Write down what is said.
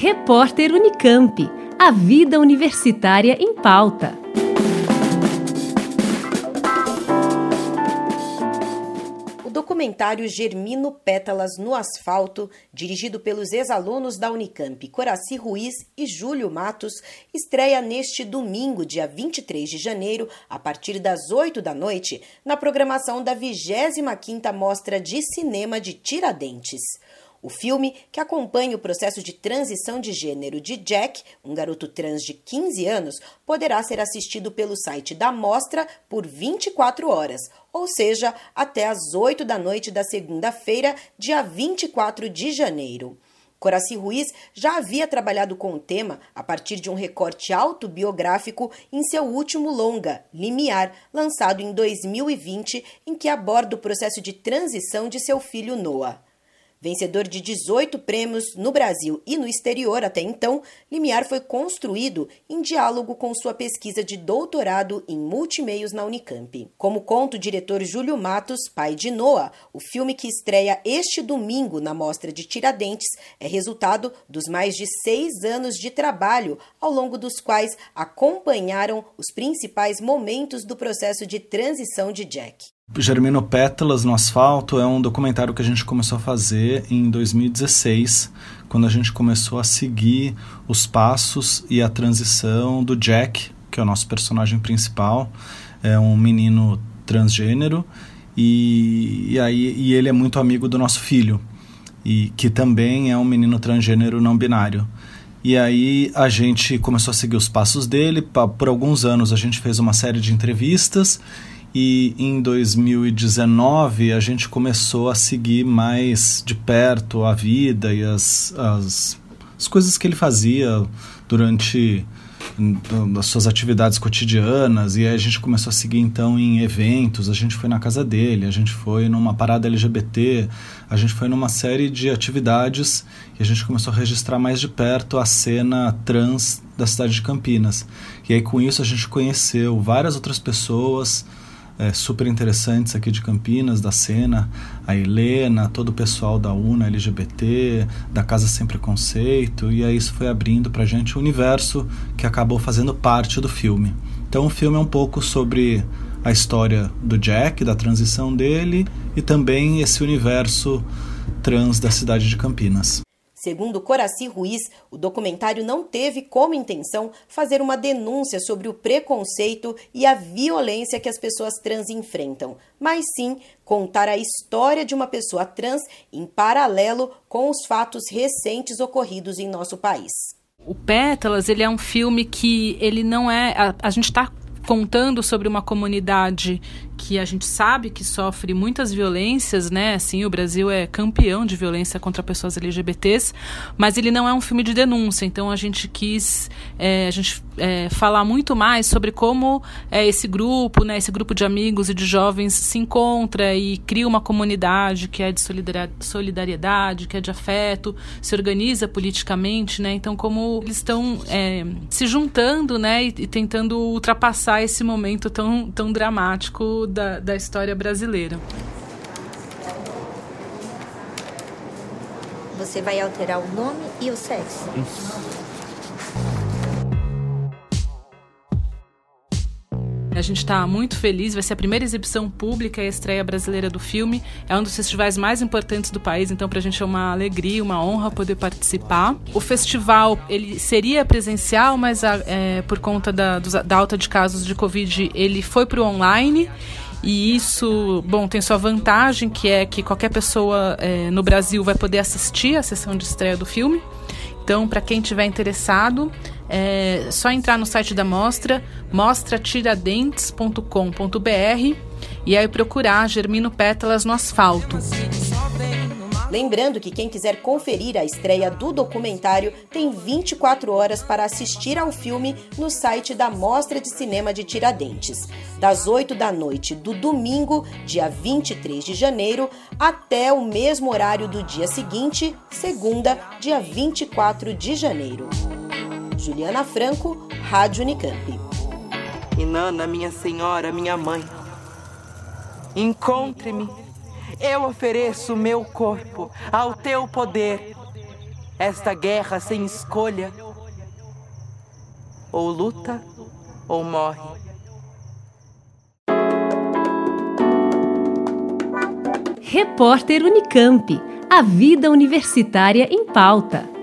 Repórter Unicamp. A vida universitária em pauta. O documentário Germino Pétalas no Asfalto, dirigido pelos ex-alunos da Unicamp Coraci Ruiz e Júlio Matos, estreia neste domingo, dia 23 de janeiro, a partir das 8 da noite, na programação da 25ª Mostra de Cinema de Tiradentes. O filme, que acompanha o processo de transição de gênero de Jack, um garoto trans de 15 anos, poderá ser assistido pelo site da Mostra por 24 horas, ou seja, até às 8 da noite da segunda-feira, dia 24 de janeiro. Coraci Ruiz já havia trabalhado com o tema a partir de um recorte autobiográfico em seu último longa, Limiar, lançado em 2020, em que aborda o processo de transição de seu filho Noah. Vencedor de 18 prêmios no Brasil e no exterior até então, Limiar foi construído em diálogo com sua pesquisa de doutorado em multimeios na Unicamp. Como conta o diretor Júlio Matos, pai de Noah, o filme que estreia este domingo na Mostra de Tiradentes é resultado dos mais de seis anos de trabalho, ao longo dos quais acompanharam os principais momentos do processo de transição de Jack. Germino Pétalas no Asfalto é um documentário que a gente começou a fazer em 2016, quando a gente começou a seguir os passos e a transição do Jack, que é o nosso personagem principal, é um menino transgênero e, e aí e ele é muito amigo do nosso filho e que também é um menino transgênero não binário. E aí a gente começou a seguir os passos dele. Por alguns anos a gente fez uma série de entrevistas e em 2019 a gente começou a seguir mais de perto a vida e as, as, as coisas que ele fazia durante hum, as suas atividades cotidianas e aí a gente começou a seguir então em eventos, a gente foi na casa dele, a gente foi numa parada LGBT, a gente foi numa série de atividades e a gente começou a registrar mais de perto a cena trans da cidade de Campinas. E aí com isso a gente conheceu várias outras pessoas, é, super interessantes aqui de Campinas, da cena, a Helena, todo o pessoal da UNA LGBT, da Casa Sem Preconceito, e aí isso foi abrindo para a gente o universo que acabou fazendo parte do filme. Então o filme é um pouco sobre a história do Jack, da transição dele, e também esse universo trans da cidade de Campinas. Segundo Coraci Ruiz, o documentário não teve como intenção fazer uma denúncia sobre o preconceito e a violência que as pessoas trans enfrentam, mas sim contar a história de uma pessoa trans em paralelo com os fatos recentes ocorridos em nosso país. O Pétalas, ele é um filme que ele não é. A, a gente está contando sobre uma comunidade que a gente sabe que sofre muitas violências, né? Assim, o Brasil é campeão de violência contra pessoas LGBTs, mas ele não é um filme de denúncia. Então a gente quis é, a gente é, falar muito mais sobre como é, esse grupo, né? Esse grupo de amigos e de jovens se encontra e cria uma comunidade que é de solidariedade, que é de afeto, se organiza politicamente, né? Então como eles estão é, se juntando, né? E, e tentando ultrapassar esse momento tão tão dramático da, da história brasileira. Você vai alterar o nome e o sexo. A gente está muito feliz, vai ser a primeira exibição pública e estreia brasileira do filme. É um dos festivais mais importantes do país, então para a gente é uma alegria, uma honra poder participar. O festival ele seria presencial, mas é, por conta da, da alta de casos de Covid, ele foi para o online. E isso, bom, tem sua vantagem, que é que qualquer pessoa é, no Brasil vai poder assistir a sessão de estreia do filme. Então, para quem tiver interessado, é só entrar no site da mostra, mostratiradentes.com.br e aí procurar Germino Pétalas no Asfalto. Lembrando que quem quiser conferir a estreia do documentário tem 24 horas para assistir ao filme no site da Mostra de Cinema de Tiradentes, das 8 da noite do domingo, dia 23 de janeiro, até o mesmo horário do dia seguinte, segunda, dia 24 de janeiro. Juliana Franco, Rádio Unicamp. Inanna, minha senhora, minha mãe, encontre-me. Eu ofereço meu corpo ao teu poder. Esta guerra sem escolha. Ou luta ou morre. Repórter Unicamp. A vida universitária em pauta.